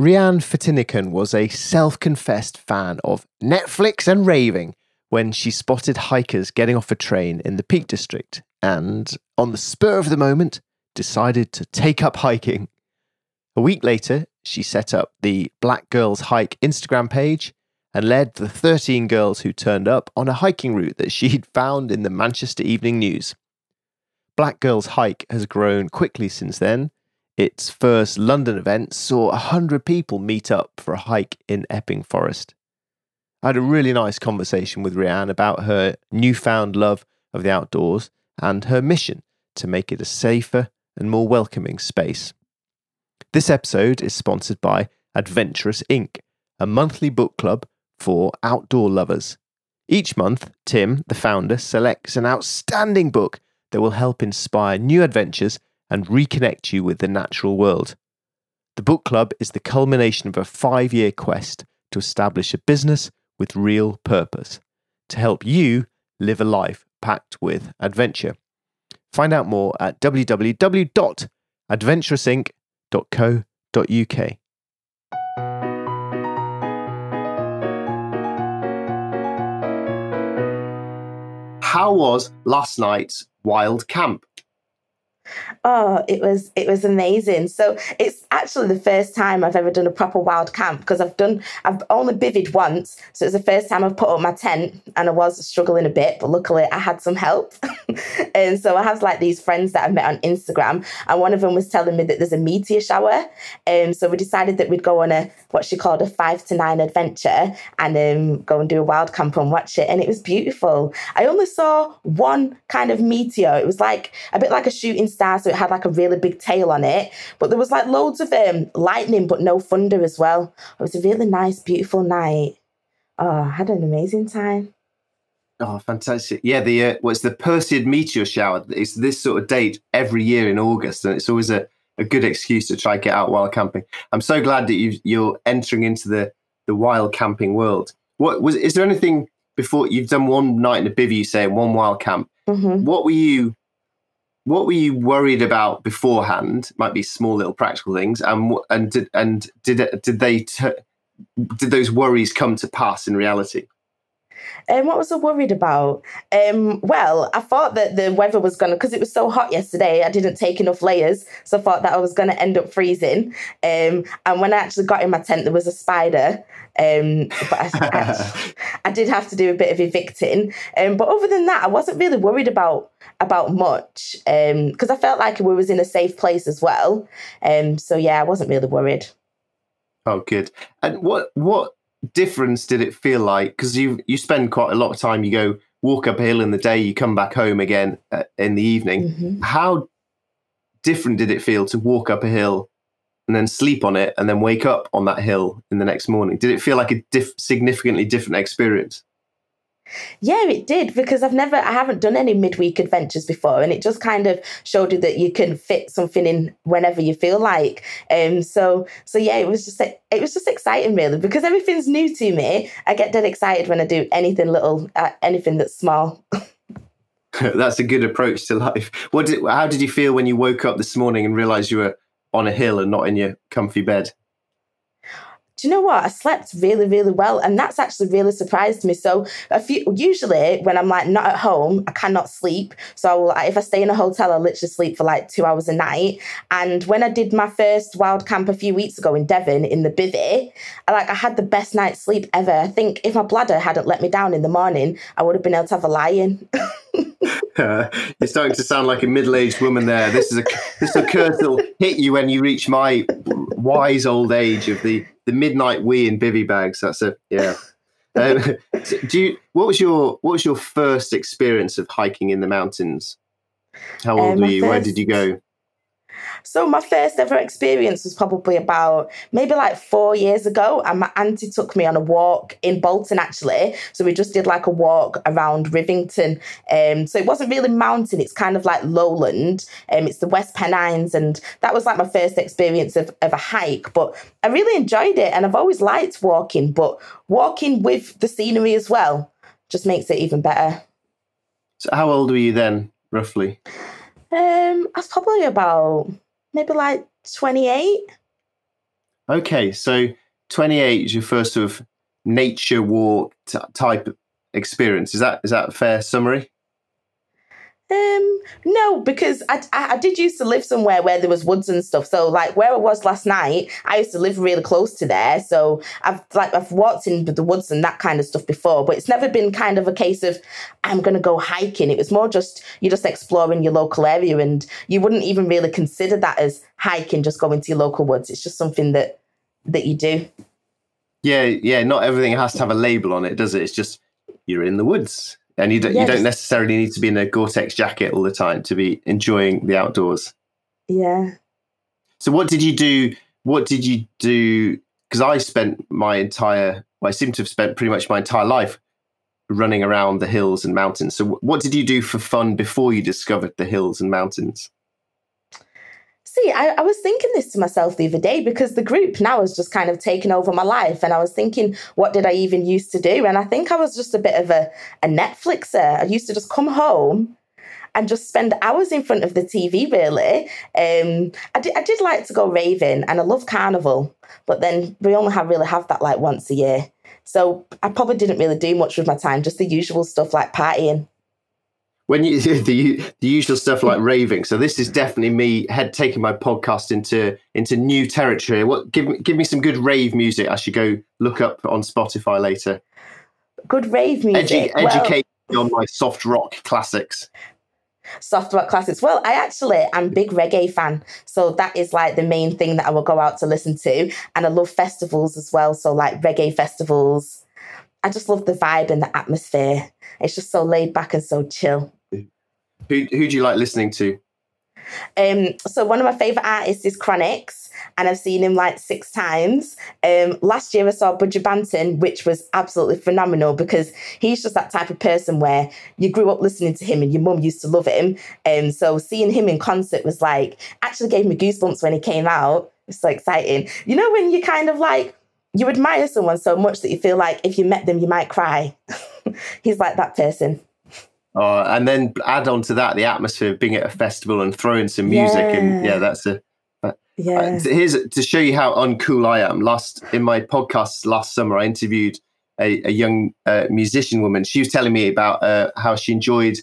Rhiane Fatinikun was a self confessed fan of Netflix and raving when she spotted hikers getting off a train in the Peak District and, on the spur of the moment, decided to take up hiking. A week later, she set up the Black Girls Hike Instagram page and led the 13 girls who turned up on a hiking route that she'd found in the Manchester Evening News. Black Girls Hike has grown quickly since then. Its first London event saw 100 people meet up for a hike in Epping Forest. I had a really nice conversation with Rhiane about her newfound love of the outdoors and her mission to make it a safer and more welcoming space. This episode is sponsored by Adventurous Ink., a monthly book club for outdoor lovers. Each month, Tim, the founder, selects an outstanding book that will help inspire new adventures and reconnect you with the natural world. The book club is the culmination of a five year quest to establish a business with real purpose to help you live a life packed with adventure. Find out more at www.adventurousink.co.uk. How was last night's wild camp? Oh, it was it was amazing. So it's actually the first time I've ever done a proper wild camp because I've done I've only bivvied once, so it's the first time I've put up my tent and I was struggling a bit, but luckily I had some help. and so I have like these friends that I met on Instagram, and one of them was telling me that there's a meteor shower, and um, so we decided that we'd go on a what she called a five to nine adventure and um, go and do a wild camp and watch it, and it was beautiful. I only saw one kind of meteor. It was like a bit like a shooting star, so it had like a really big tail on it. But there was like loads of um, lightning, but no thunder as well. It was a really nice, beautiful night. Oh, I had an amazing time. Oh, fantastic! Yeah, the uh, what's the Perseid meteor shower? It's this sort of date every year in August, and it's always a, a good excuse to try get out while camping. I'm so glad that you you're entering into the the wild camping world. What was? Is there anything before you've done one night in a bivvy? You say one wild camp. Mm-hmm. What were you what were you worried about beforehand? Might be small little practical things, and and did and did did they t- did those worries come to pass in reality? Um, what was I worried about? Um, well, I thought that the weather was going to, because it was so hot yesterday, I didn't take enough layers. So I thought that I was going to end up freezing. Um, and when I actually got in my tent, there was a spider. Um, but I, I, I, did have to do a bit of evicting. Um, but other than that, I wasn't really worried about about much because um, I felt like we was in a safe place as well. Um, so yeah, I wasn't really worried. Oh, good. And what what difference did it feel like? Because you you spend quite a lot of time. You go walk up a hill in the day, you come back home again uh, in the evening. Mm-hmm. How different did it feel to walk up a hill and then sleep on it and then wake up on that hill in the next morning? Did it feel like a diff- significantly different experience? Yeah, it did because I've never, I haven't done any midweek adventures before, and it just kind of showed you that you can fit something in whenever you feel like. Um, so, so yeah, it was just, it was just exciting really because everything's new to me. I get dead excited when I do anything little, uh, anything that's small. that's a good approach to life. What did, how did you feel when you woke up this morning and realized you were on a hill and not in your comfy bed? Do you know what? I slept really, really well. And that's actually really surprised me. So a few usually when I'm like not at home, I cannot sleep. So if I stay in a hotel, I literally sleep for like two hours a night. And when I did my first wild camp a few weeks ago in Devon in the bivvy, I like I had the best night's sleep ever. I think if my bladder hadn't let me down in the morning, I would have been able to have a lie-in. uh, you're starting to sound like a middle-aged woman there. This is a this is a curse that'll hit you when you reach my wise old age of the the midnight wee in bivy bags. That's it. Yeah. Um, do you? What was your What was your first experience of hiking in the mountains? How old um, were you? First, Where did you go? So my first ever experience was probably about maybe like four years ago, and my auntie took me on a walk in Bolton actually. So we just did like a walk around Rivington. Um, so it wasn't really mountain; it's kind of like lowland. Um, it's the West Pennines, and that was like my first experience of, of a hike. But I really enjoyed it, and I've always liked walking, but walking with the scenery as well just makes it even better. So how old were you then, roughly? Um, I was probably about maybe like 28. Okay, so 28 is your first sort of nature walk t- type experience. Is that is that a fair summary? Um, no, because I, I, I did used to live somewhere where there was woods and stuff. So like where I was last night, I used to live really close to there. So I've like I've walked in the woods and that kind of stuff before, but it's never been kind of a case of I'm gonna go hiking. It was more just you're just exploring your local area, and you wouldn't even really consider that as hiking. Just going to your local woods. It's just something that that you do. Yeah, yeah. Not everything has to have a label on it, does it? It's just you're in the woods and you don't, you don't necessarily need to be in a Gore-Tex jacket all the time to be enjoying the outdoors. Yeah. So what did you do? What did you do? Because I spent my entire, well, I seem to have spent pretty much my entire life running around the hills and mountains. So what did you do for fun before you discovered the hills and mountains? See, I, I, was thinking this to myself the other day because the group now has just kind of taken over my life. And I was thinking, what did I even used to do? And I think I was just a bit of a, a Netflixer. I used to just come home and just spend hours in front of the TV, really. Um, I, did, I did like to go raving and I love carnival, but then we only have really have that like once a year. So I probably didn't really do much with my time, just the usual stuff like partying when you the the usual stuff like raving. So this is definitely me head taking my podcast into into new territory. What give me give me some good rave music. I should go look up on Spotify later. Good rave music. Edu- educate well, me on my soft rock classics. Soft rock classics. Well, I actually am big reggae fan, so that is like the main thing that I will go out to listen to, and I love festivals as well. So like reggae festivals. I just love the vibe and the atmosphere. It's just so laid back and so chill. Who do you like listening to? Um, so one of my favorite artists is Chronixx, and I've seen him like six times. Um, last year I saw Buju Banton, which was absolutely phenomenal because he's just that type of person where you grew up listening to him and your mum used to love him. And um, so seeing him in concert was like actually gave me goosebumps when he came out. It's so exciting. You know when you kind of like you admire someone so much that you feel like if you met them you might cry. he's like that person. Uh, and then add on to that the atmosphere of being at a festival and throwing some music yeah. and yeah that's a yeah. Uh, here's to show you how uncool I am. Last in my podcast last summer, I interviewed a, a young uh, musician woman. She was telling me about uh, how she enjoyed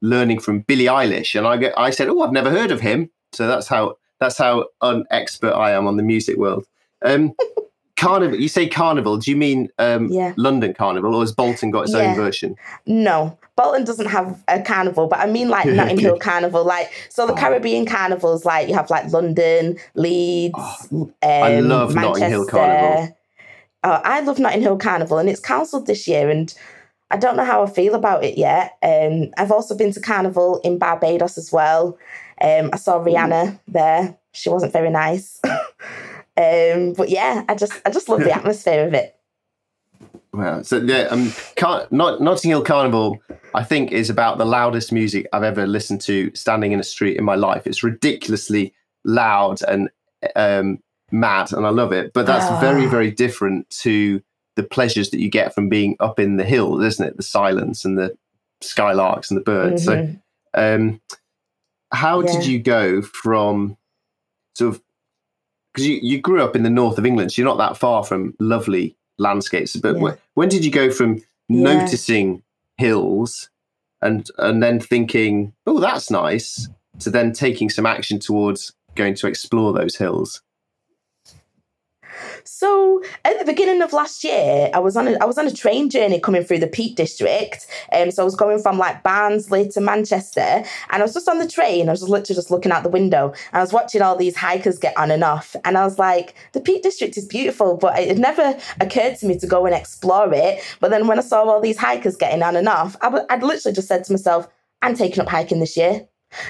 learning from Billie Eilish, and I I said, "Oh, I've never heard of him." So that's how that's how unexpert I am on the music world. Um, carnival. You say carnival. Do you mean um, yeah. London Carnival, or has Bolton got its yeah. own version? No, Bolton doesn't have a carnival, but I mean like Notting Hill Carnival. Like so, the oh. Caribbean carnivals, like you have like London, Leeds. Oh, um, I love Manchester. Notting Hill Carnival. Oh, I love Notting Hill Carnival, and it's cancelled this year, and I don't know how I feel about it yet. Um, I've also been to Carnival in Barbados as well. Um, I saw Rihanna there. She wasn't very nice. um, but yeah, I just I just love the atmosphere of it. Wow. So yeah, um, Car- Not- Notting Hill Carnival, I think, is about the loudest music I've ever listened to standing in a street in my life. It's ridiculously loud and um, mad, and I love it. But that's oh. very, very different to the pleasures that you get from being up in the hills, isn't it? The silence and the skylarks and the birds. Mm-hmm. So, um, how yeah. did you go from sort of because you, you grew up in the north of England, so you're not that far from lovely landscapes. But yeah. when did you go from yeah. noticing hills and and then thinking, oh, that's nice, to then taking some action towards going to explore those hills? So at the beginning of last year, I was on a I was on a train journey coming through the Peak District. Um, so I was going from like Barnsley to Manchester, and I was just on the train. I was just literally just looking out the window. And I was watching all these hikers get on and off, and I was like, the Peak District is beautiful, but it never occurred to me to go and explore it. But then when I saw all these hikers getting on and off, I w- I'd literally just said to myself, I'm taking up hiking this year.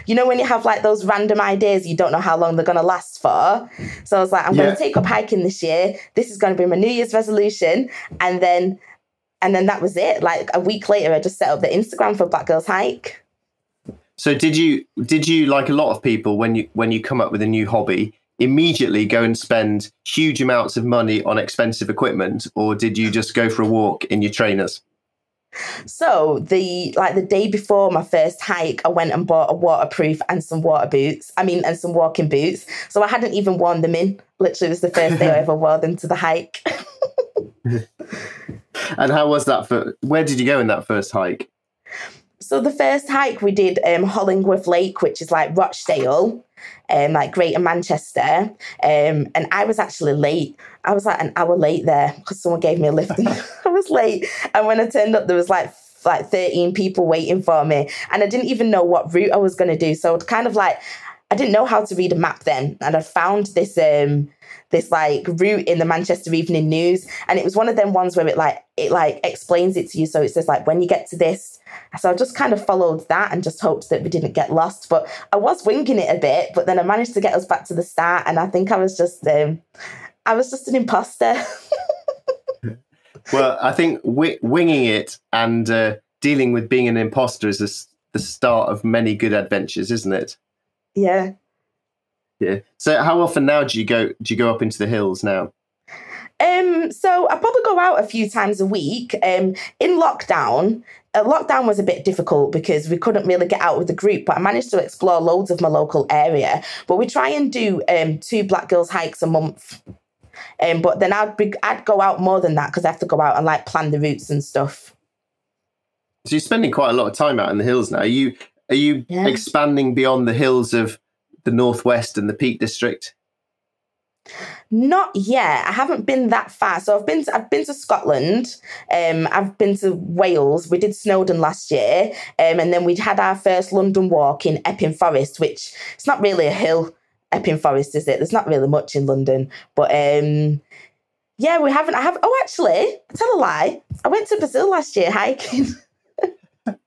You know, when you have like those random ideas, you don't know how long they're going to last for. So I was like, I'm yeah. going to take up hiking this year. This is going to be my New Year's resolution. And then, and then that was it. Like a week later, I just set up the Instagram for Black Girls Hike. So did you, did you, like a lot of people, when you, when you come up with a new hobby, immediately go and spend huge amounts of money on expensive equipment? Or did you just go for a walk in your trainers? So the like the day before my first hike, I went and bought a waterproof and some water boots. I mean, and some walking boots. So I hadn't even worn them in. Literally, it was the first day I ever wore them to the hike. and how was that for? Where did you go in that first hike? So the first hike we did um, Hollingworth Lake, which is like Rochdale, um, like Greater Manchester. Um, and I was actually late. I was like an hour late there because someone gave me a lift and I was late. And when I turned up, there was like like 13 people waiting for me. And I didn't even know what route I was going to do. So kind of like, I didn't know how to read a map then. And I found this um this like route in the Manchester Evening News. And it was one of them ones where it like it like explains it to you. So it says like when you get to this. So I just kind of followed that and just hoped that we didn't get lost. But I was winging it a bit, but then I managed to get us back to the start. And I think I was just um I was just an imposter. well, I think w- winging it and uh, dealing with being an imposter is the, the start of many good adventures, isn't it? Yeah. Yeah. So, how often now do you go? Do you go up into the hills now? Um, so I probably go out a few times a week. Um, in lockdown, uh, lockdown was a bit difficult because we couldn't really get out with the group, but I managed to explore loads of my local area. But we try and do um two Black Girls hikes a month. Um, but then I'd be, I'd go out more than that because I have to go out and like plan the routes and stuff. So you're spending quite a lot of time out in the hills now. Are you are you yeah. expanding beyond the hills of the northwest and the Peak District? Not yet. I haven't been that far. So I've been to, I've been to Scotland. Um, I've been to Wales. We did Snowdon last year, um, and then we had our first London walk in Epping Forest, which it's not really a hill. Epping Forest, is it? There's not really much in London, but um, yeah, we haven't. I have. Oh, actually, I tell a lie. I went to Brazil last year hiking.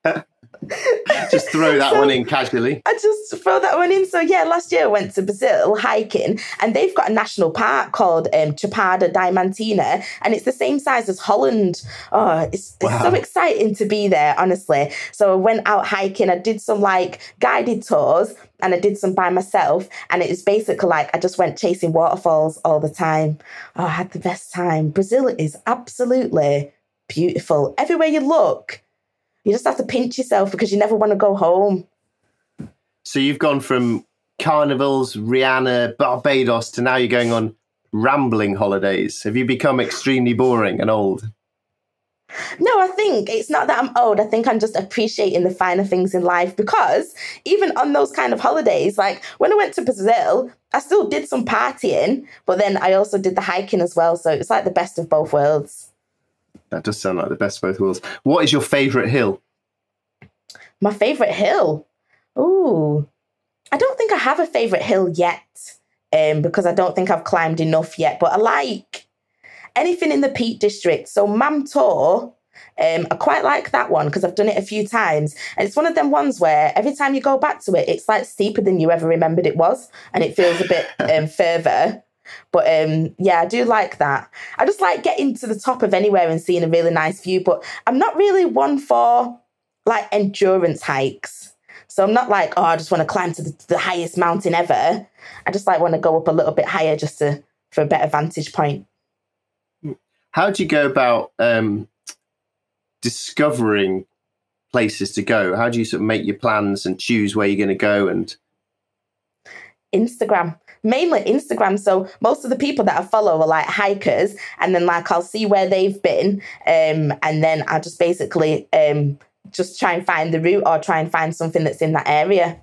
just throw that so one in casually. I just throw that one in. So yeah, last year I went to Brazil hiking, and they've got a national park called um, Chapada Diamantina, and it's the same size as Holland. Oh, it's, wow. it's so exciting to be there, honestly. So I went out hiking. I did some like guided tours, and I did some by myself. And it was basically like I just went chasing waterfalls all the time. Oh, I had the best time. Brazil is absolutely beautiful. Everywhere you look, you just have to pinch yourself because you never want to go home. So you've gone from carnivals, Rihanna, Barbados to now you're going on rambling holidays. Have you become extremely boring and old? No, I think it's not that I'm old. I think I'm just appreciating the finer things in life because even on those kind of holidays, like when I went to Brazil, I still did some partying, but then I also did the hiking as well. So it's like the best of both worlds. That does sound like the best of both worlds. What is your favourite hill? My favourite hill? Ooh, I don't think I have a favourite hill yet um, because I don't think I've climbed enough yet. But I like anything in the Peak District. So Mam Tor, um, I quite like that one because I've done it a few times. And it's one of them ones where every time you go back to it, it's like steeper than you ever remembered it was. And it feels a bit um, further. But um, yeah, I do like that. I just like getting to the top of anywhere and seeing a really nice view. But I'm not really one for like endurance hikes. So I'm not like, oh, I just want to climb to the, the highest mountain ever. I just like want to go up a little bit higher just to for a better vantage point. How do you go about um, discovering places to go? How do you sort of make your plans and choose where you're going to go and Instagram mainly Instagram. So most of the people that I follow are like hikers, and then like I'll see where they've been, um, and then I just basically um, just try and find the route or try and find something that's in that area.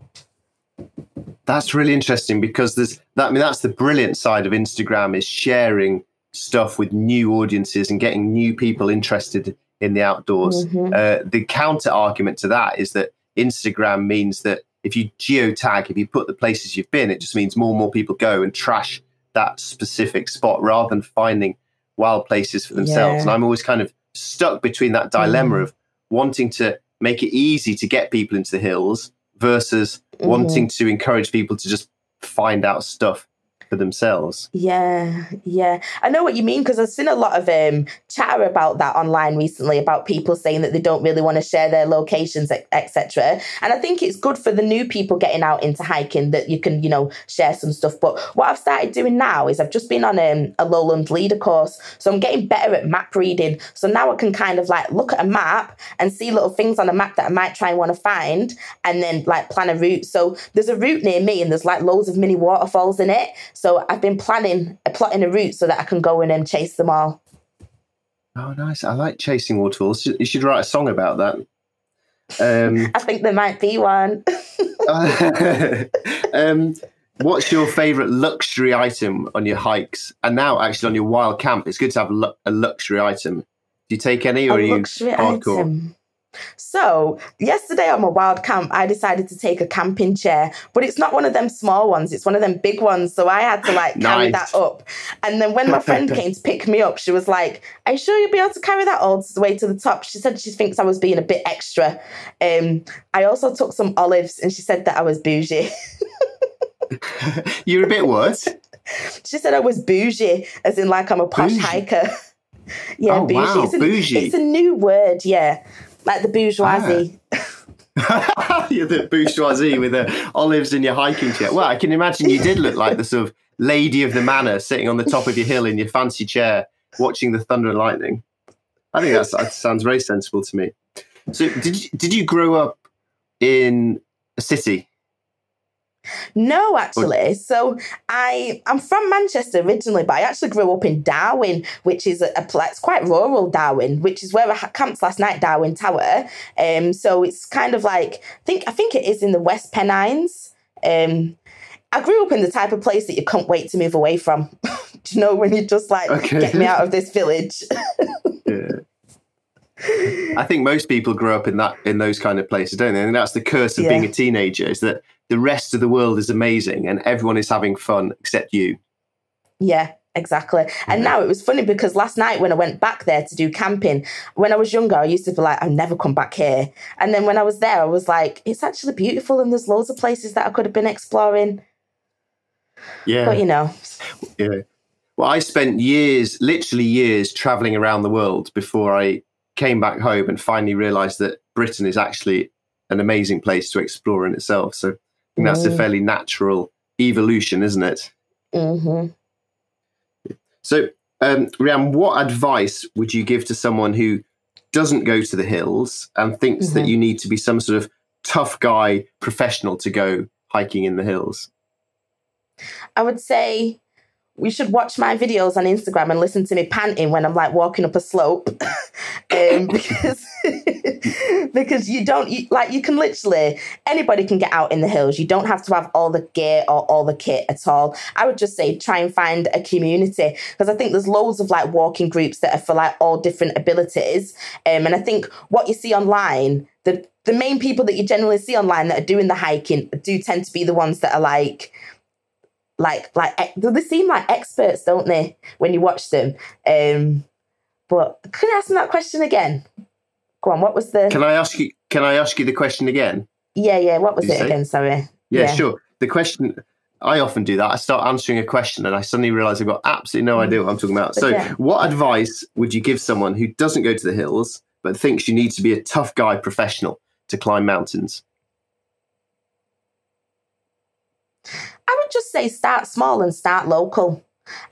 That's really interesting because there's that. I mean, that's the brilliant side of Instagram is sharing stuff with new audiences and getting new people interested in the outdoors. Mm-hmm. Uh, the counter argument to that is that Instagram means that if you geotag, if you put the places you've been, it just means more and more people go and trash that specific spot rather than finding wild places for themselves. Yeah. And I'm always kind of stuck between that dilemma mm. of wanting to make it easy to get people into the hills versus mm-hmm. wanting to encourage people to just find out stuff for themselves. Yeah, yeah. I know what you mean because I've seen a lot of um, chatter about that online recently about people saying that they don't really want to share their locations, etc. And I think it's good for the new people getting out into hiking that you can, you know, share some stuff. But what I've started doing now is I've just been on um, a lowland leader course, so I'm getting better at map reading. So now I can kind of like look at a map and see little things on a map that I might try and want to find, and then like plan a route. So there's a route near me, and there's like loads of mini waterfalls in it. So I've been planning, plotting a route so that I can go in and chase them all. Oh, nice! I like chasing waterfalls. You should write a song about that. Um, I think there might be one. um, what's your favorite luxury item on your hikes? And now, actually, on your wild camp, it's good to have a luxury item. Do you take any, or a are you hardcore? Item. So, yesterday on my wild camp, I decided to take a camping chair, but it's not one of them small ones, it's one of them big ones. So, I had to like carry nice. that up. And then when my friend came to pick me up, she was like, Are you sure you'll be able to carry that all the way to the top? She said she thinks I was being a bit extra. Um, I also took some olives and she said that I was bougie. You're a bit what? She said I was bougie, as in like I'm a posh bougie. hiker. yeah, oh, bougie. Wow, it's, a, bougie. it's a new word, yeah like the bourgeoisie. Ah. You're the bourgeoisie with the olives in your hiking chair. Well, I can imagine you did look like the sort of lady of the manor sitting on the top of your hill in your fancy chair watching the thunder and lightning. I think that sounds very sensible to me. So, did you, did you grow up in a city? No, actually. So I I'm from Manchester originally, but I actually grew up in Darwen, which is a, a it's quite rural Darwen, which is where I camped last night, Darwen Tower. Um, so it's kind of like I think I think it is in the West Pennines. Um, I grew up in the type of place that you can't wait to move away from. Do you know when you just like okay. get me out of this village? yeah. I think most people grow up in that in those kind of places, don't they? And that's the curse of yeah. being a teenager is that the rest of the world is amazing and everyone is having fun except you. Yeah, exactly. And now it was funny because last night when I went back there to do camping, when I was younger, I used to be like, I'll never come back here. And then when I was there, I was like, it's actually beautiful and there's loads of places that I could have been exploring. Yeah. But you know. Yeah. Well, I spent years, literally years, traveling around the world before I came back home and finally realized that Britain is actually an amazing place to explore in itself. So think that's mm. a fairly natural evolution, isn't it? Mm-hmm. So, um, Rhiane, what advice would you give to someone who doesn't go to the hills and thinks mm-hmm. that you need to be some sort of tough guy professional to go hiking in the hills? I would say we should watch my videos on Instagram and listen to me panting when I'm like walking up a slope. um, because because you don't you, like you can literally anybody can get out in the hills. You don't have to have all the gear or all the kit at all. I would just say try and find a community because I think there's loads of like walking groups that are for like all different abilities. Um, and I think what you see online, the the main people that you generally see online that are doing the hiking do tend to be the ones that are like like like do they seem like experts, don't they, when you watch them? Um, but could I ask them that question again? Go on. What was the? Can I ask you? Can I ask you the question again? Yeah, yeah. What was Did it again? Sorry. Yeah, yeah, sure. The question. I often do that. I start answering a question and I suddenly realize I've got absolutely no idea what I'm talking about. But so, yeah. what advice would you give someone who doesn't go to the hills but thinks you need to be a tough guy professional to climb mountains? I would just say start small and start local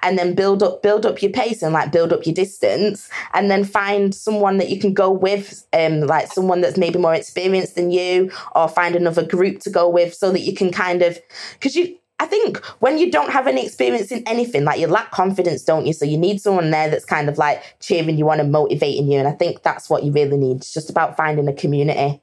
and then build up build up your pace and like build up your distance and then find someone that you can go with um like someone that's maybe more experienced than you or find another group to go with so that you can kind of because you I think when you don't have any experience in anything, like you lack confidence, don't you? So you need someone there that's kind of like cheering you on and motivating you. And I think that's what you really need. It's just about finding a community.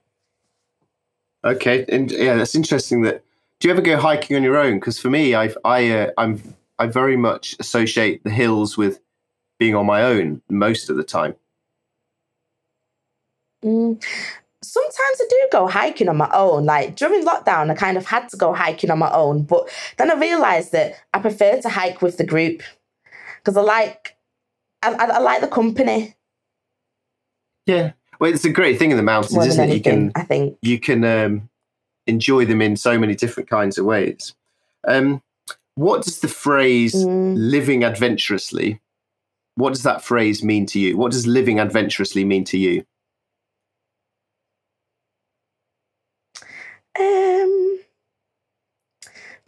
Okay, and yeah, that's interesting that do you ever go hiking on your own? Because for me, I've, I uh, I'm I very much associate the hills with being on my own most of the time. Mm. Sometimes I do go hiking on my own. Like during lockdown, I kind of had to go hiking on my own, but then I realized that I prefer to hike with the group because I like I, I, I, like the company. Yeah, well, it's a great thing in the mountains, More isn't it? Anything, you can, I think, you can um, enjoy them in so many different kinds of ways. Um, what does the phrase Mm. living adventurously, what does that phrase mean to you? What does living adventurously mean to you? Um,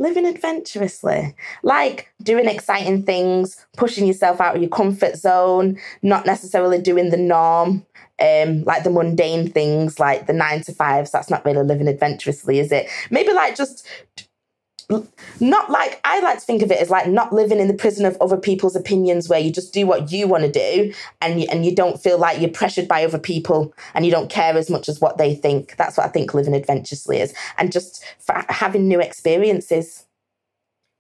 living adventurously, like doing exciting things, pushing yourself out of your comfort zone, not necessarily doing the norm, um, like the mundane things, like the nine to fives. That's not really living adventurously, is it? Maybe like just not like I like to think of it as like not living in the prison of other people's opinions where you just do what you want to do and you, and you don't feel like you're pressured by other people and you don't care as much as what they think. That's what I think living adventurously is and just having new experiences.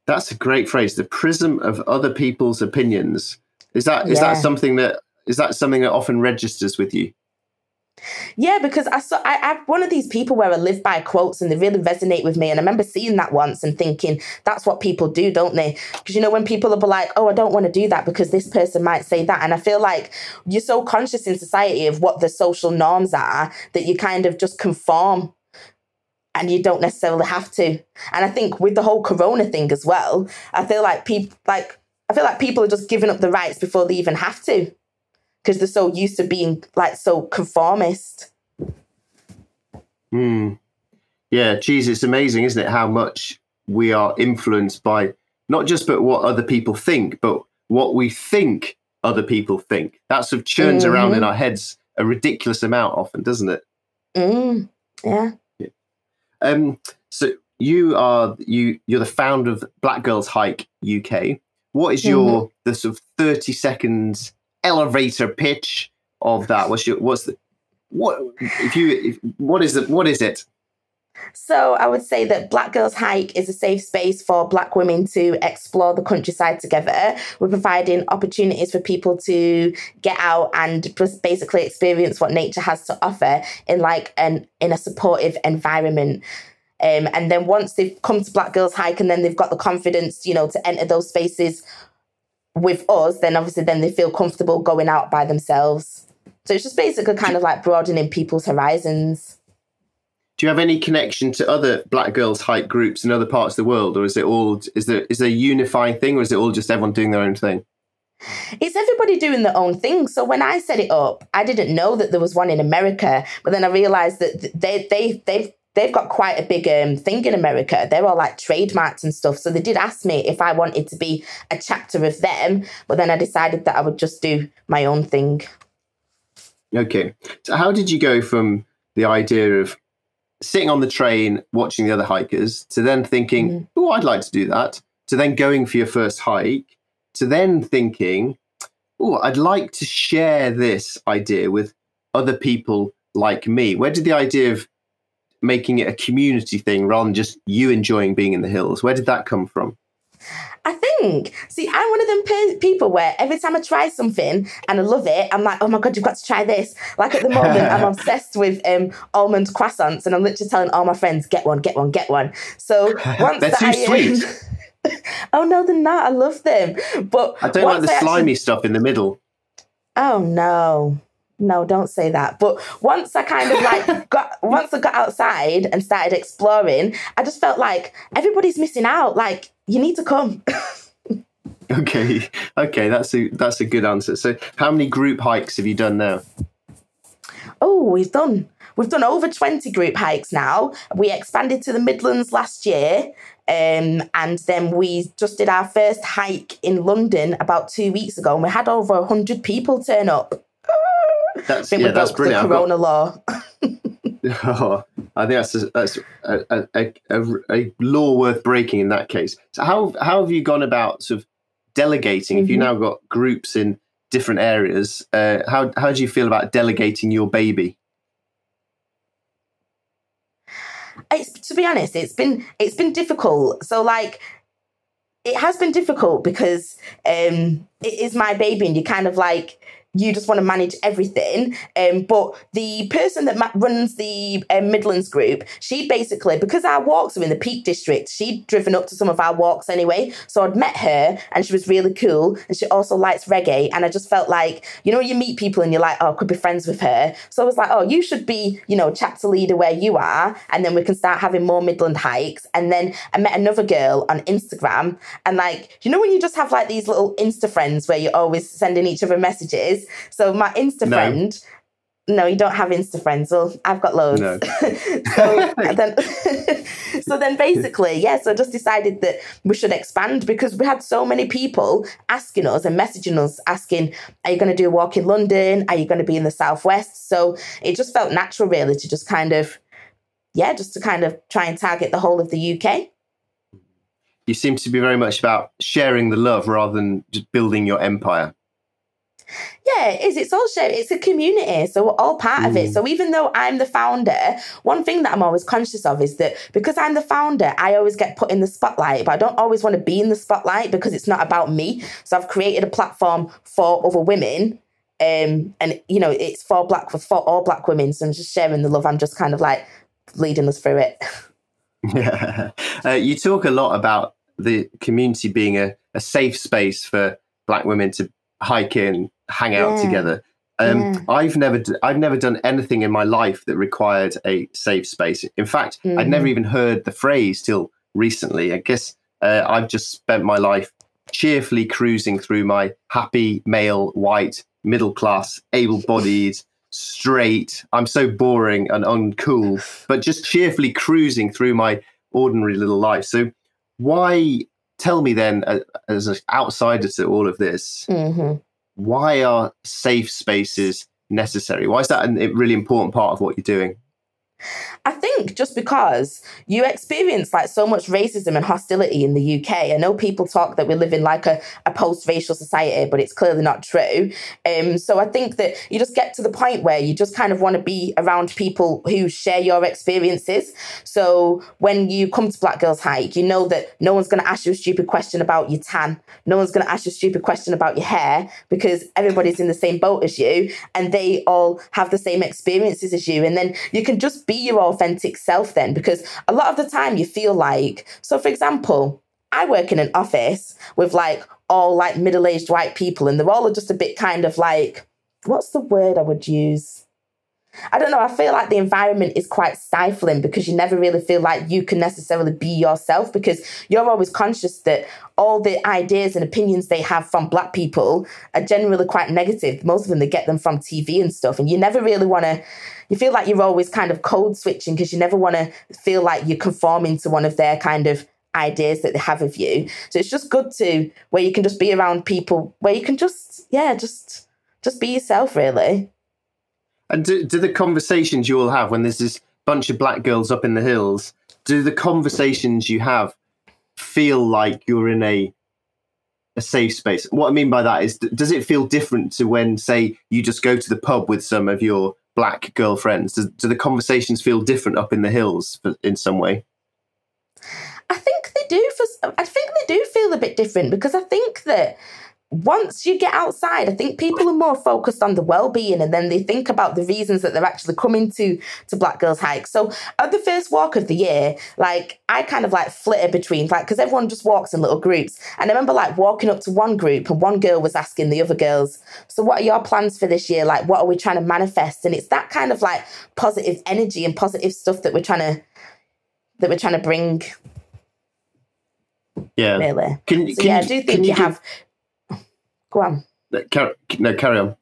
That's a great phrase. The prism of other people's opinions. Is that is that something that is that something that often registers with you? Yeah, because I saw I, I'm one of these people where I live by quotes and they really resonate with me. And I remember seeing that once and thinking that's what people do, don't they? Because you know when people are like, "Oh, I don't want to do that because this person might say that," and I feel like you're so conscious in society of what the social norms are that you kind of just conform. And you don't necessarily have to. And I think with the whole corona thing as well, I feel like people like I feel like people are just giving up the rights before they even have to because they're so used to being like so conformist. Hmm. Yeah, geez, it's amazing, isn't it? How much we are influenced by not just but what other people think, but what we think other people think. That sort of churns around in our heads a ridiculous amount often, doesn't it? Mm, yeah. Um, so you are you you're the founder of Black Girls Hike UK. What is your the sort of thirty seconds elevator pitch of that? What's your what's the what if you if, what is the what is it? So I would say that Black Girls Hike is a safe space for Black women to explore the countryside together. We're providing opportunities for people to get out and just basically experience what nature has to offer in like an in a supportive environment. Um, and then once they've come to Black Girls Hike and then they've got the confidence, you know, to enter those spaces with us, then obviously then they feel comfortable going out by themselves. So it's just basically kind of like broadening people's horizons. Do you have any connection to other Black Girls Hike groups in other parts of the world, or is it all is there is there a unifying thing, or is it all just everyone doing their own thing? it's everybody doing their own thing. So when I set it up, I didn't know that there was one in America, but then I realized that they they they've they've got quite a big um, thing in America. They're all like trademarks and stuff. So they did ask me if I wanted to be a chapter of them, but then I decided that I would just do my own thing. Okay, so how did you go from the idea of sitting on the train watching the other hikers to then thinking, "Oh, I'd like to do that," to then going for your first hike, to then thinking, "Oh, I'd like to share this idea with other people like me." Where did the idea of making it a community thing rather than just you enjoying being in the hills? Where did that come from? I think. See, I'm one of them pe- people where every time I try something and I love it, I'm like, oh my god, you've got to try this. Like at the moment, I'm obsessed with um, almond croissants, and I'm literally telling all my friends, get one, get one, get one. So once They're too I, um, sweet. oh no, they're not. I love them, but I don't like the I actually- slimy stuff in the middle. Oh no. No, don't say that. But once I kind of like got once I got outside and started exploring, I just felt like everybody's missing out. Like, you need to come. Okay, okay, that's a that's a good answer. So, how many group hikes have you done now? oh, we've done we've done over 20 group hikes now. We expanded to the Midlands last year. Um, and then we just did our first hike in London about two weeks ago, and we had over 100 people turn up. That's yeah, that's the brilliant. Got- corona law. Oh, I think that's a, that's a, a, a, law worth breaking in that case. So how how have you gone about sort of delegating? If you Mhm. now got groups in different areas, uh, how how do you feel about delegating your baby? it's to be honest it's been it's been difficult so like it has been difficult because um it is my baby and you kind of like you just want to manage everything. Um, but the person that ma- runs the um, Midlands group, she basically, because our walks are in the Peak District, she'd driven up to some of our walks anyway. So I'd met her and she was really cool. And she also likes reggae. And I just felt like, you know, you meet people and you're like, oh, I could be friends with her. So I was like, oh, you should be, you know, chapter leader where you are. And then we can start having more Midland hikes. And then I met another girl on Instagram. And like, you know, when you just have like these little Insta friends where you're always sending each other messages. So my Insta no. friend, no, you don't have Insta friends. Well, I've got loads. No. so then, so then basically, yeah. So I just decided that we should expand because we had so many people asking us and messaging us, asking, "Are you going to do a walk in London? Are you going to be in the southwest?" So it just felt natural, really, to just kind of, yeah, just to kind of try and target the whole of the UK. You seem to be very much about sharing the love rather than just building your empire. Yeah, it is. It's all shared. It's a community. So we're all part mm. of it. Mm. So even though I'm the founder, one thing that I'm always conscious of is that because I'm the founder, I always get put in the spotlight, but I don't always want to be in the spotlight because it's not about me. So I've created a platform for other women. Um, and you know, it's for black for all black women. So I'm just sharing the love. I'm just kind of like leading us through it. Yeah. Uh, you talk a lot about the community being a, a safe space for black women to hike in, hang out yeah. together. Um, yeah. I've never, I've never done anything in my life that required a safe space. In fact, mm. I'd never mm. even heard the phrase till recently. I guess uh, I've just spent my life cheerfully cruising through my happy male, white, middle class, able-bodied, straight. I'm so boring and uncool, but just cheerfully cruising through my ordinary little life. So, why tell me then, uh, as an outsider to all of this, mm-hmm. Why are safe spaces necessary? Why is that a really important part of what you're doing? I think just because you experience like so much racism and hostility in the UK. I know people talk that we live in like a, a post-racial society, but it's clearly not true. Um, so I think that you just get to the point where you just kind of want to be around people who share your experiences. So when you come to Black Girls Hike, you know that no one's going to ask you a stupid question about your tan. No one's going to ask you a stupid question about your hair because everybody's in the same boat as you and they all have the same experiences as you. And then you can just be your authentic self then because a lot of the time you feel like so for example i work in an office with like all like middle-aged white people and they're all just a bit kind of like what's the word i would use I don't know. I feel like the environment is quite stifling because you never really feel like you can necessarily be yourself because you're always conscious that all the ideas and opinions they have from black people are generally quite negative. Most of them, they get them from TV and stuff. And you never really want to, you feel like you're always kind of code switching because you never want to feel like you're conforming to one of their kind of ideas that they have of you. So it's just good to, where you can just be around people where you can just, yeah, just, just be yourself really. And do, do the conversations you all have when there's this bunch of black girls up in the hills, do the conversations you have feel like you're in a a safe space? What I mean by that is, does it feel different to when, say, you just go to the pub with some of your black girlfriends? Do, do the conversations feel different up in the hills in some way? I think they do. For I think they do feel a bit different because I think that once you get outside, I think people are more focused on the well-being and then they think about the reasons that they're actually coming to to Black Girls Hike. So at the first walk of the year, like I kind of like flitter between like because everyone just walks in little groups. And I remember like walking up to one group and one girl was asking the other girls, So what are your plans for this year? Like what are we trying to manifest? And it's that kind of like positive energy and positive stuff that we're trying to that we're trying to bring. Yeah. Really. Can, so, can yeah, you, I do think you, you have Go on. No, carry, no, carry on.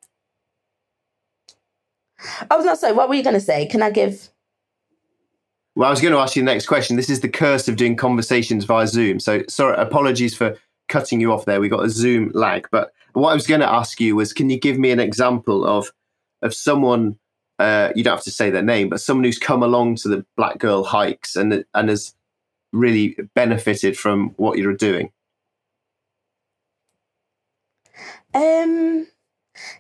I was not saying, what were you going to say? Can I give? Well, I was going to ask you the next question. This is the curse of doing conversations via Zoom. So, sorry, apologies for cutting you off there. We got a Zoom lag. But what I was going to ask you was, can you give me an example of of someone? Uh, you don't have to say their name, but someone who's come along to the Black Girl hikes and and has really benefited from what you're doing. Um,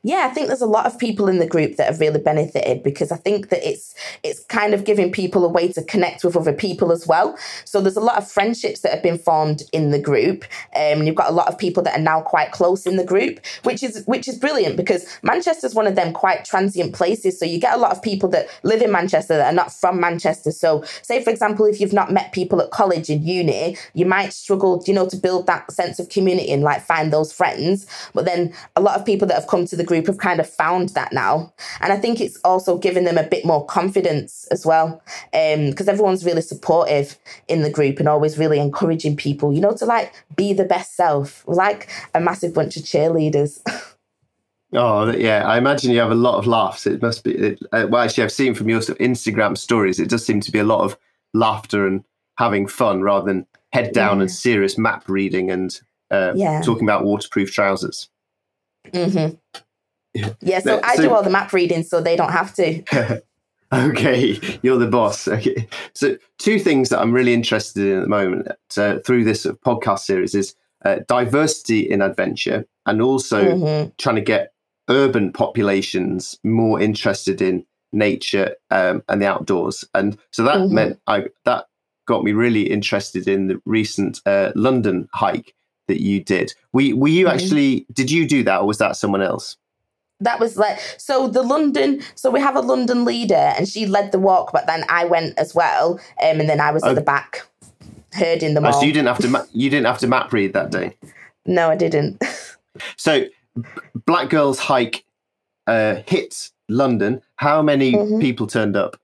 Yeah, I think there's a lot of people in the group that have really benefited because I think that it's it's kind of giving people a way to connect with other people as well. So there's a lot of friendships that have been formed in the group. Um, you've got a lot of people that are now quite close in the group, which is which is brilliant because Manchester's one of them quite transient places. So you get a lot of people that live in Manchester that are not from Manchester. So say for example, if you've not met people at college and uni, you might struggle, you know, to build that sense of community and like find those friends. But then a lot of people that have come to the group have kind of found that now. And I think it's also given them a bit more confidence as well. Because um, everyone's really supportive in the group and always really encouraging people, you know, to like be the best self. We're like a massive bunch of cheerleaders. Oh yeah, I imagine you have a lot of laughs. It must be. It, uh, well, actually, I've seen from your sort of Instagram stories, it does seem to be a lot of laughter and having fun rather than head down yeah. and serious map reading and uh, yeah. talking about waterproof trousers. Mm-hmm. Yeah. yeah, so, I do all the map reading, so they don't have to. okay, you're the boss. Okay, so two things that I'm really interested in at the moment uh, through this podcast series is uh, diversity in adventure, and also mm-hmm. trying to get urban populations more interested in nature um, and the outdoors. And so that mm-hmm. meant I that got me really interested in the recent uh, London hike that you did. Were, were you mm-hmm. actually, did you do that or was that someone else? That was like, so the London, so we have a London leader and she led the walk, but then I went as well. Um, and then I was oh. at the back herding them oh, all. So you didn't have to, ma- you didn't have to map read that day? No, I didn't. so Black Girls Hike uh, hit London. How many mm-hmm. people turned up?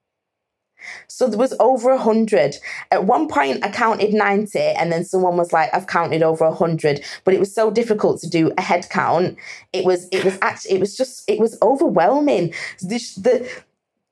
So there was over a hundred. At one point, I counted ninety, and then someone was like, "I've counted over a hundred." But it was so difficult to do a head count. It was. It was actually. It was just. It was overwhelming. The, the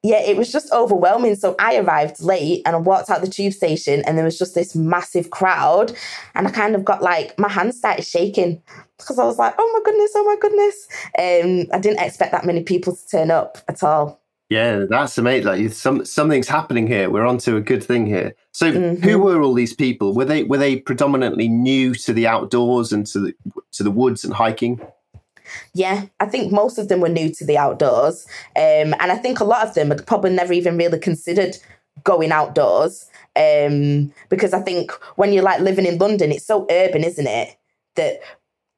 yeah, it was just overwhelming. So I arrived late and I walked out the tube station and there was just this massive crowd. And I kind of got like, my hands started shaking because I was like, oh my goodness, oh my goodness. Um, I didn't expect that many people to turn up at all. Yeah, that's amazing. Like some something's happening here. We're onto a good thing here. So, mm-hmm. who were all these people? Were they were they predominantly new to the outdoors and to the to the woods and hiking? Yeah, I think most of them were new to the outdoors, um, and I think a lot of them had probably never even really considered going outdoors. Um, because I think when you're like living in London, it's so urban, isn't it? That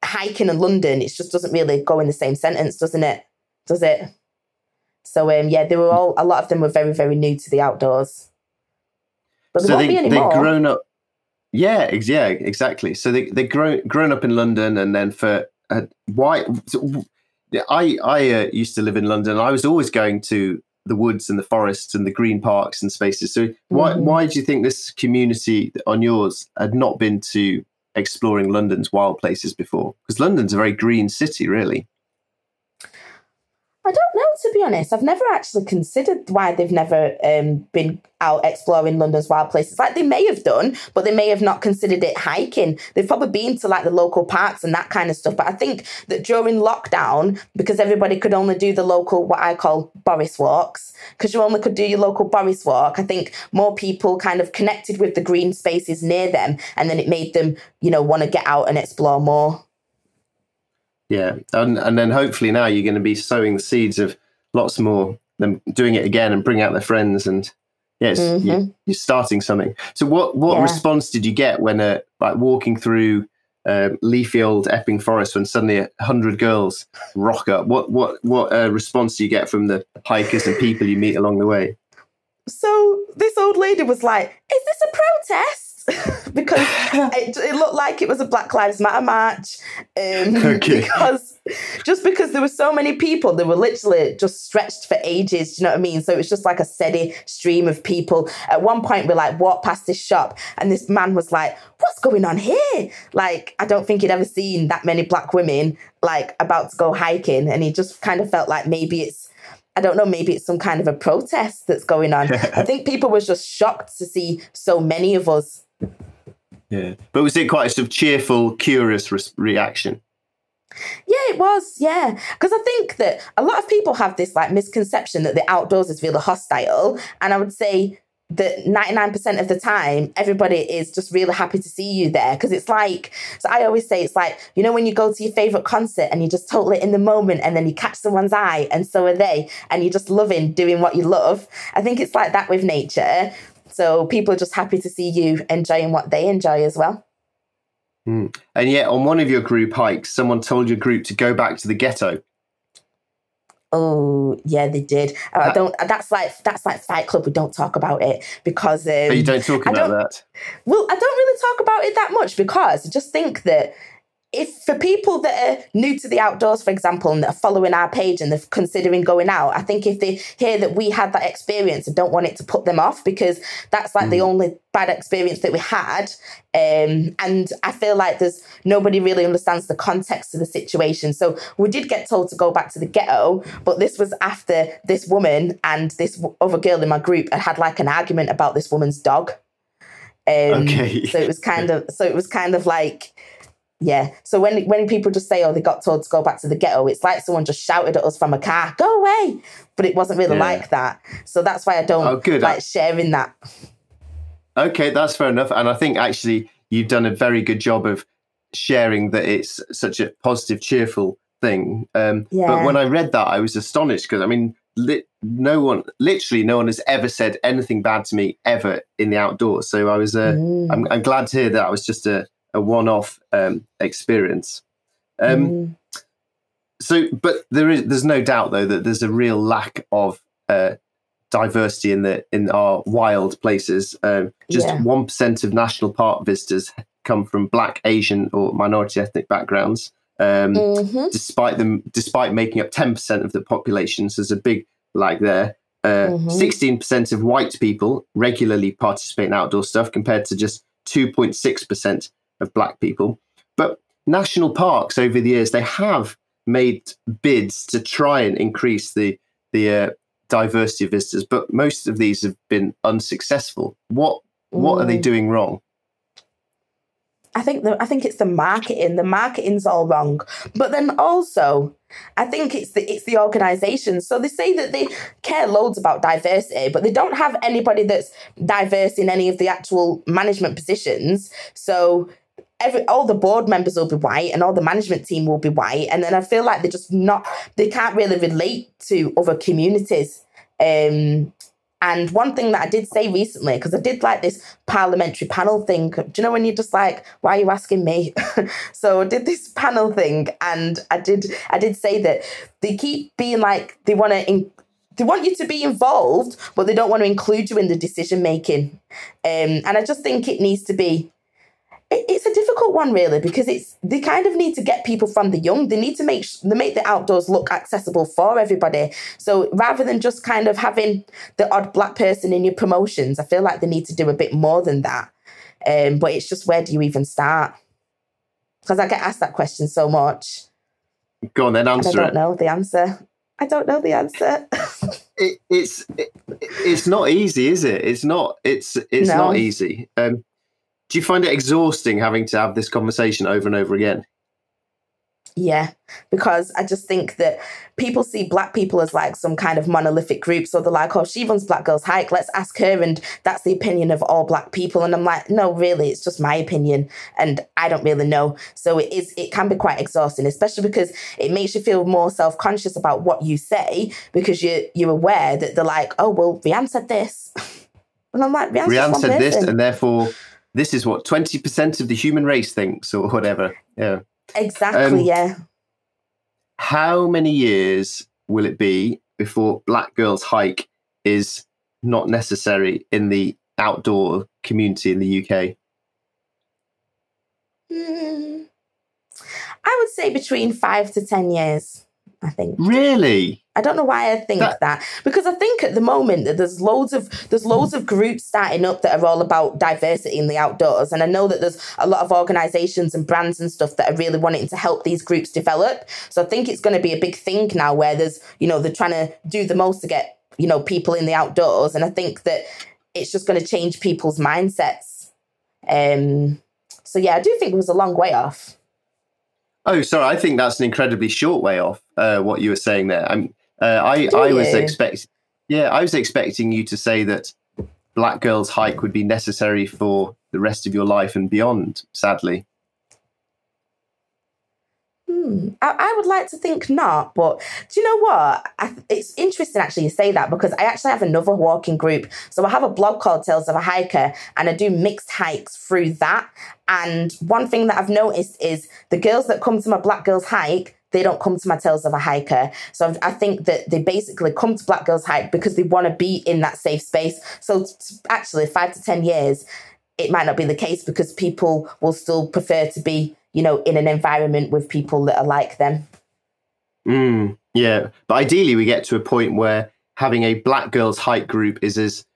hiking in London, it just doesn't really go in the same sentence, doesn't it? Does it? So um, yeah, they were all a lot of them were very very new to the outdoors. But so they they've grown up. Yeah, yeah, exactly. So they they grown grown up in London, and then for uh, why? I I uh, used to live in London. I was always going to the woods and the forests and the green parks and spaces. So why mm. why do you think this community on yours had not been to exploring London's wild places before? Because London's a very green city, really. I don't know, to be honest. I've never actually considered why they've never um, been out exploring London's wild places. Like they may have done, but they may have not considered it hiking. They've probably been to like the local parks and that kind of stuff. But I think that during lockdown, because everybody could only do the local, what I call Boris walks, because you only could do your local Boris walk, I think more people kind of connected with the green spaces near them. And then it made them, you know, want to get out and explore more. Yeah, and and then hopefully now you're going to be sowing the seeds of lots more them doing it again and bring out their friends and yes, mm-hmm. you, are starting something. So what what yeah. response did you get when uh, like walking through uh, leafy old Epping Forest when suddenly a hundred girls rock up? What what what uh, response do you get from the hikers and people you meet along the way? So this old lady was like, "Is this a protest?" because it, it, looked like it was a Black Lives Matter march. Um, okay. Because just because there were so many people, they were literally just stretched for ages. Do you know what I mean? So it was just like a steady stream of people. At one point, we like walked past this shop, and this man was like, "What's going on here?" Like I don't think he'd ever seen that many black women like about to go hiking, and he just kind of felt like maybe it's I don't know, maybe it's some kind of a protest that's going on. I think people were just shocked to see so many of us yeah, but was it quite a sort of cheerful, curious re- reaction? Yeah, it was. Yeah, because I think that a lot of people have this like misconception that the outdoors is really hostile, and I would say that 99% of the time everybody is just really happy to see you there because it's like so i always say it's like you know when you go to your favorite concert and you're just totally in the moment and then you catch someone's eye and so are they and you're just loving doing what you love i think it's like that with nature so people are just happy to see you enjoying what they enjoy as well mm. and yet on one of your group hikes someone told your group to go back to the ghetto Oh yeah, they did. Uh, I don't. That's like that's like Fight Club. We don't talk about it because um, you don't talk about that. Well, I don't really talk about it that much because I just think that if for people that are new to the outdoors, for example, and that are following our page and they're considering going out, I think if they hear that we had that experience, I don't want it to put them off because that's like mm. the only bad experience that we had. Um, and I feel like there's nobody really understands the context of the situation. So we did get told to go back to the ghetto, but this was after this woman and this other girl in my group had had like an argument about this woman's dog. Um, okay. So it was kind of so it was kind of like yeah. So when when people just say, "Oh, they got told to go back to the ghetto," it's like someone just shouted at us from a car, "Go away!" But it wasn't really yeah. like that. So that's why I don't oh, good. like sharing that. Okay, that's fair enough. And I think actually you've done a very good job of sharing that it's such a positive, cheerful thing. Um, yeah. But when I read that, I was astonished because I mean, li- no one, literally, no one has ever said anything bad to me ever in the outdoors. So I was, uh, mm. I'm, I'm glad to hear that I was just a a one-off um, experience. Um, mm. So, but there is there's no doubt though that there's a real lack of uh, diversity in the in our wild places. Um, just one yeah. of national park visitors come from Black, Asian, or minority ethnic backgrounds. Um, mm-hmm. Despite them, despite making up ten percent of the population, so there's a big lag there. Uh, mm-hmm. 16% of white people regularly participate in outdoor stuff compared to just 2.6% of black people. But national parks over the years, they have made bids to try and increase the the uh, diversity of visitors, but most of these have been unsuccessful. What what mm. are they mm. doing wrong? I think the, I think it's the marketing. The marketing's all wrong. But then also, I think it's the it's the organisation. So they say that they care loads about diversity, but they don't have anybody that's diverse in any of the actual management positions. So every all the board members will be white and all the management team will be white and then i feel like they're just not they can't really relate to other communities um and one thing that I did say recently, because I did like this parliamentary panel thing. Do you know when you're just like, why are you asking me? so I did this panel thing, and I did I did say that they keep being like they want to in, they want you to be involved, but they don't want to include you in the decision making. Um, and I just think it needs to be it's a difficult one really because it's they kind of need to get people from the young. They need to make they make the outdoors look accessible for everybody. So rather than just kind of having the odd black person in your promotions i feel like they need to do a bit more than that. Um, but it's just where do you even start? Because i get asked that question so much. Go on then answer it. i don't it. know the answer. I don't know the answer. It, it's it, it's not easy is it? It's not it's it's no. not easy. Um do you find it exhausting having to have this conversation over and over again? Yeah, because I just think that people see black people as like some kind of monolithic group. So they're like, oh, she runs Black Girls Hike, let's ask her. And that's the opinion of all black people. And I'm like, no, really, it's just my opinion. And I don't really know. So it is, it can be quite exhausting, especially because it makes you feel more self-conscious about what you say because you're, you're aware that they're like, oh, well, Rhiane said this. and I'm like, Rhiane said person. this, and therefore this is what 20% of the human race thinks or whatever. Yeah. Exactly um, yeah. how many years will it be before black girls hike is not necessary in the outdoor community in the uk mm, i would say between five to ten years I think. Really? I don't know why I think that, that, because I think at the moment that there's loads of there's loads of groups starting up that are all about diversity in the outdoors, and I know that there's a lot of organisations and brands and stuff that are really wanting to help these groups develop. So I think it's going to be a big thing now where there's you know they're trying to do the most to get you know people in the outdoors, and I think that it's just going to change people's mindsets. Um, so yeah, I do think it was a long way off. Oh, sorry. I think that's an incredibly short way off. Uh, what you were saying there. I'm, uh, I I was expecting. Yeah, I was expecting you to say that Black Girls hike would be necessary for the rest of your life and beyond, sadly. Hmm. I, I, would like to think not, but do you know what? I, it's interesting actually you say that because I actually have another walking group. So I have a blog called Tales of a Hiker and I do mixed hikes through that. And one thing that I've noticed is the girls that come to my Black Girls hike, they don't come to my Tales of a Hiker. So I think that they basically come to Black Girls Hike because they want to be in that safe space. So actually, five to 10 years, it might not be the case because people will still prefer to be you know, in an environment with people that are like them. Mm, yeah. But ideally, we get to a point where having a black girls hike group is as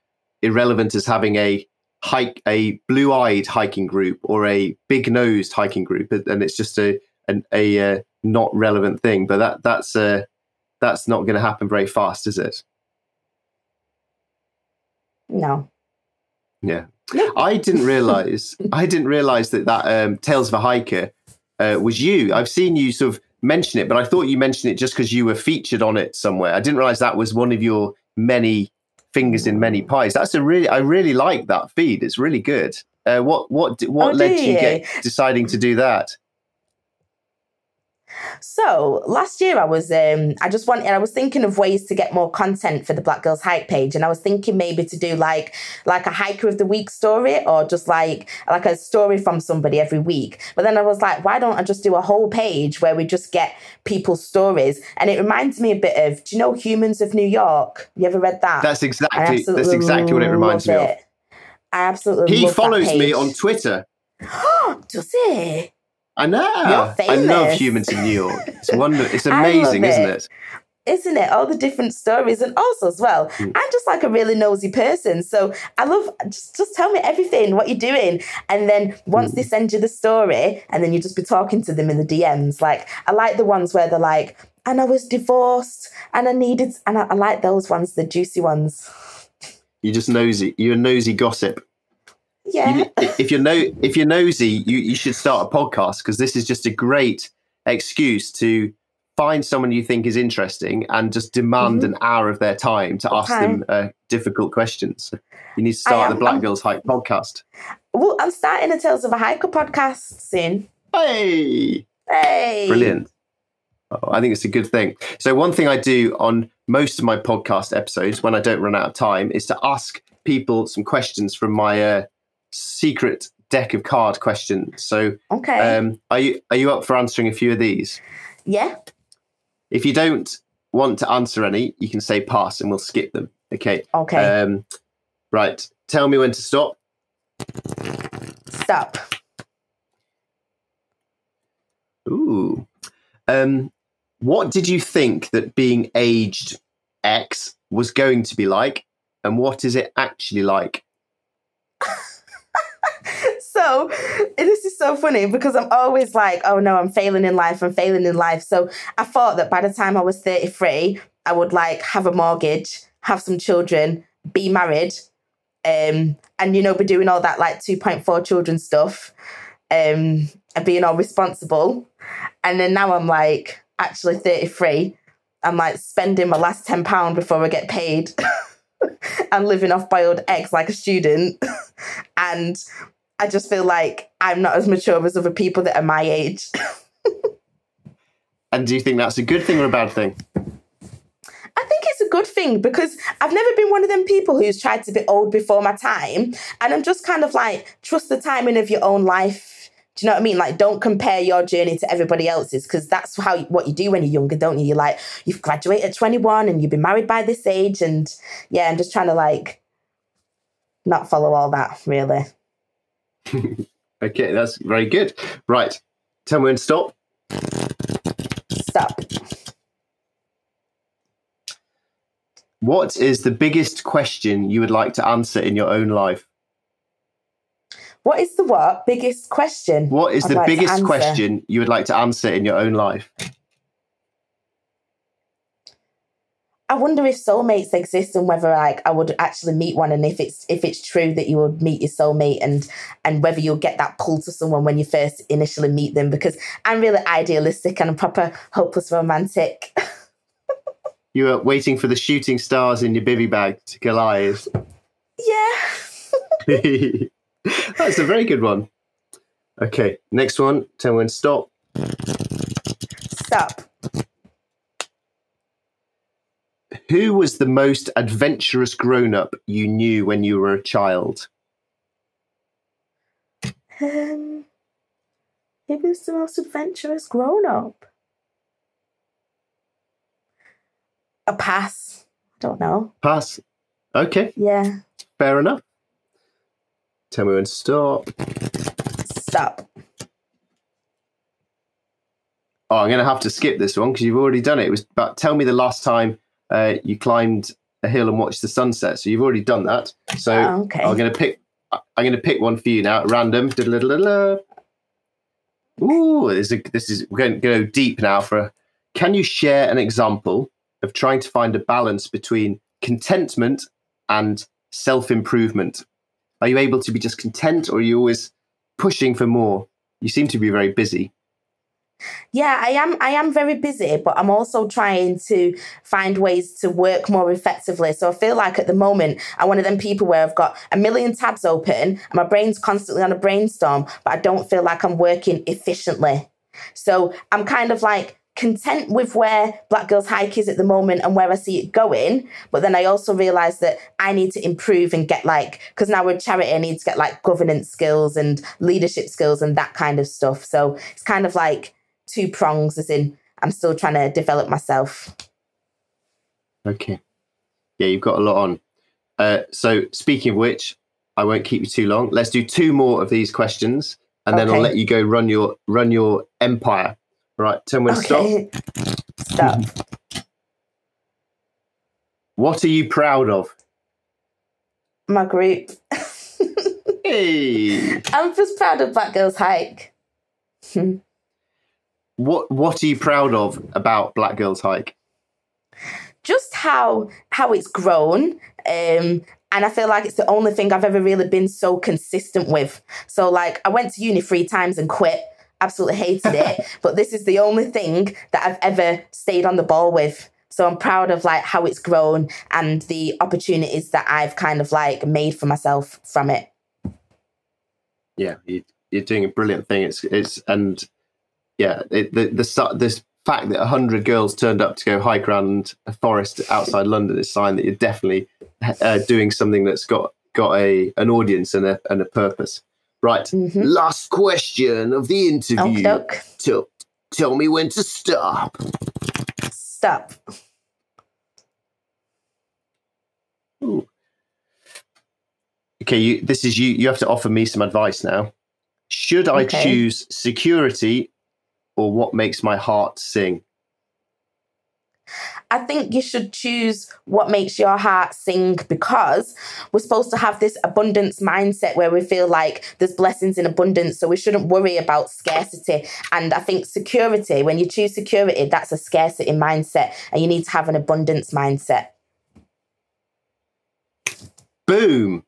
irrelevant as having a hike, a blue eyed hiking group or a big nosed hiking group. And it's just a, a, a uh, not relevant thing. But that, that's, uh, that's not going to happen very fast, is it? No. Yeah. I didn't realize. I didn't realize that that um, Tales of a Hiker uh, was you. I've seen you sort of mention it, but I thought you mentioned it just because you were featured on it somewhere. I didn't realize that was one of your many fingers in many pies. That's a really. I really like that feed. It's really good. Uh, what what what oh, led you, you get deciding to do that? So last year I was um I just wanted I was thinking of ways to get more content for the Black Girls Hike page and I was thinking maybe to do like like a hiker of the week story or just like like a story from somebody every week. But then I was like, why don't I just do a whole page where we just get people's stories? And it reminds me a bit of do you know Humans of New York? You ever read that? That's exactly that's exactly what it reminds me it. of. I absolutely He follows me on Twitter. Does he? I know. I love humans in New York. It's wonderful. It's amazing, is isn't it? Isn't it? All the different stories, and also as well, mm. I'm just like a really nosy person. So I love just just tell me everything, what you're doing, and then once mm. they send you the story, and then you just be talking to them in the DMs. Like I like the ones where they're like, "And I was divorced, and I needed," and I, I like those ones, the juicy ones. You just nosy. You're a nosy gossip. Yeah. You, if you're no, if you're nosy, you you should start a podcast because this is just a great excuse to find someone you think is interesting and just demand mm-hmm. an hour of their time to ask okay. them uh, difficult questions. You need to start am, the Black I'm, Girls Hike podcast. Well, I'm starting a Tales of a Hiker podcast soon. Hey, hey, brilliant! Oh, I think it's a good thing. So one thing I do on most of my podcast episodes when I don't run out of time is to ask people some questions from my uh, secret deck of card questions. So, okay, um, are you are you up for answering a few of these? Yeah. If you don't want to answer any, you can say pass, and we'll skip them. Okay. Okay. Um, right. Tell me when to stop. Stop. Ooh. Um, what did you think that being aged X was going to be like, and what is it actually like? so this is so funny because I'm always like, oh no, I'm failing in life, I'm failing in life. So I thought that by the time I was 33, I would like have a mortgage, have some children, be married, um, and you know, be doing all that like 2.4 children stuff, um, and being all responsible. And then now I'm like actually 33. I'm like spending my last £10 before I get paid. and living off boiled eggs like a student. and I just feel like I'm not as mature as other people that are my age. and do you think that's a good thing or a bad thing? I think it's a good thing because I've never been one of them people who's tried to be old before my time. And I'm just kind of like, trust the timing of your own life. Do you know what I mean? Like, don't compare your journey to everybody else's because that's how what you do when you're younger, don't you? You're like, you've graduated at 21 and you've been married by this age. And yeah, I'm just trying to like not follow all that really. okay, that's very good. Right. Tell me when to stop. Stop. What is the biggest question you would like to answer in your own life? What is the what? Biggest question? What is I'd the like biggest question you would like to answer in your own life? I wonder if soulmates exist and whether like I would actually meet one and if it's if it's true that you would meet your soulmate and and whether you'll get that pull to someone when you first initially meet them because I'm really idealistic and a proper hopeless romantic. you were waiting for the shooting stars in your bivy bag to collide. Yeah. That's a very good one. Okay, next one. Tell me when to stop. Stop. Who was the most adventurous grown up you knew when you were a child? Um, who was the most adventurous grown up? A pass. I don't know. Pass. Okay, Yeah. fair enough. Tell me when to stop. Stop. Oh, I'm going to have to skip this one because you've already done it. It was about tell me the last time uh, you climbed a hill and watched the sunset. So you've already done that. So Oh, okay. I'm going to pick. I'm going to pick one for you now, at random. Ooh, this is, this is we're going to go deep now. For a, can you share an example of trying to find a balance between contentment and self improvement? Are you able to be just content, or are you always pushing for more? You seem to be very busy. Yeah, I am I am very busy, but I'm also trying to find ways to work more effectively. So I feel like at the moment I'm one of them people where I've got a million tabs open and my brain's constantly on a brainstorm, but I don't feel like I'm working efficiently. So I'm kind of like content with where Black Girls Hike is at the moment and where I see it going. But then I also realize that I need to improve and get like, because now we're charity, I need to get like governance skills and leadership skills and that kind of stuff. So it's kind of like two prongs, as in I'm still trying to develop myself. Okay. Yeah, you've got a lot on. Uh, so, speaking of which, I won't keep you too long. Let's do two more of these questions, and then I'll let you go run your run your empire. Right, tell me when to stop. Stop. What are you proud of? My group. Hey, I'm just proud of Black Girls Hike. what what are you proud of about Black Girls Hike? just how how it's grown um and I feel like it's the only thing I've ever really been so consistent with. So like I went to uni three times and quit. Absolutely hated it. but this is the only thing that I've ever stayed on the ball with. So I'm proud of like how it's grown and the opportunities that I've kind of like made for myself from it. Yeah, you, you're doing a brilliant thing. It's it's and yeah, it, the the this fact that hundred girls turned up to go hike around a forest outside London is a sign that you're definitely uh, doing something that's got got a an audience and a and a purpose. Right, Mhm. last question of the interview. Tell, tell me when to stop. Stop. Ooh. Okay, you, this is you. You have to offer me some advice now. Should I Okay. choose security or what makes my heart sing? I think you should choose what makes your heart sing because we're supposed to have this abundance mindset where we feel like there's blessings in abundance. So we shouldn't worry about scarcity. And I think security, when you choose security, that's a scarcity mindset. And you need to have an abundance mindset. Boom.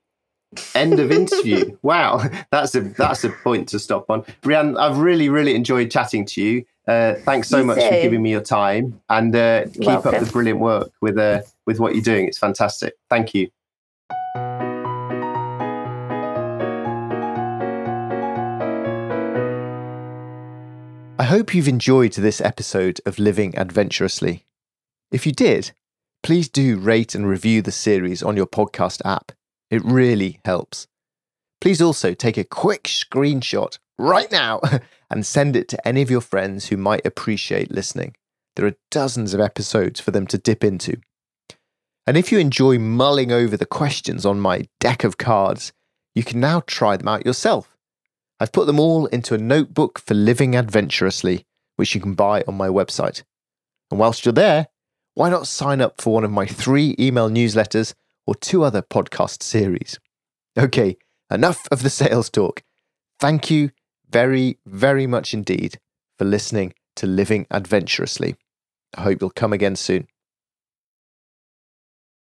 End of interview. wow, that's a that's a point to stop on. Rhiane, I've really really enjoyed chatting to you. Uh, thanks so You much for giving me your time and uh, keep up the brilliant work with uh, with what you're doing. It's fantastic. Thank you. I hope you've enjoyed this episode of Living Adventurously. If you did, please do rate and review the series on your podcast app. It really helps. Please also take a quick screenshot right now and send it to any of your friends who might appreciate listening. There are dozens of episodes for them to dip into. And if you enjoy mulling over the questions on my deck of cards, you can now try them out yourself. I've put them all into a notebook for living adventurously, which you can buy on my website. And whilst you're there, why not sign up for one of my three email newsletters or two other podcast series? Okay, enough of the sales talk. Thank you very, very much indeed for listening to Living Adventurously. I hope you'll come again soon.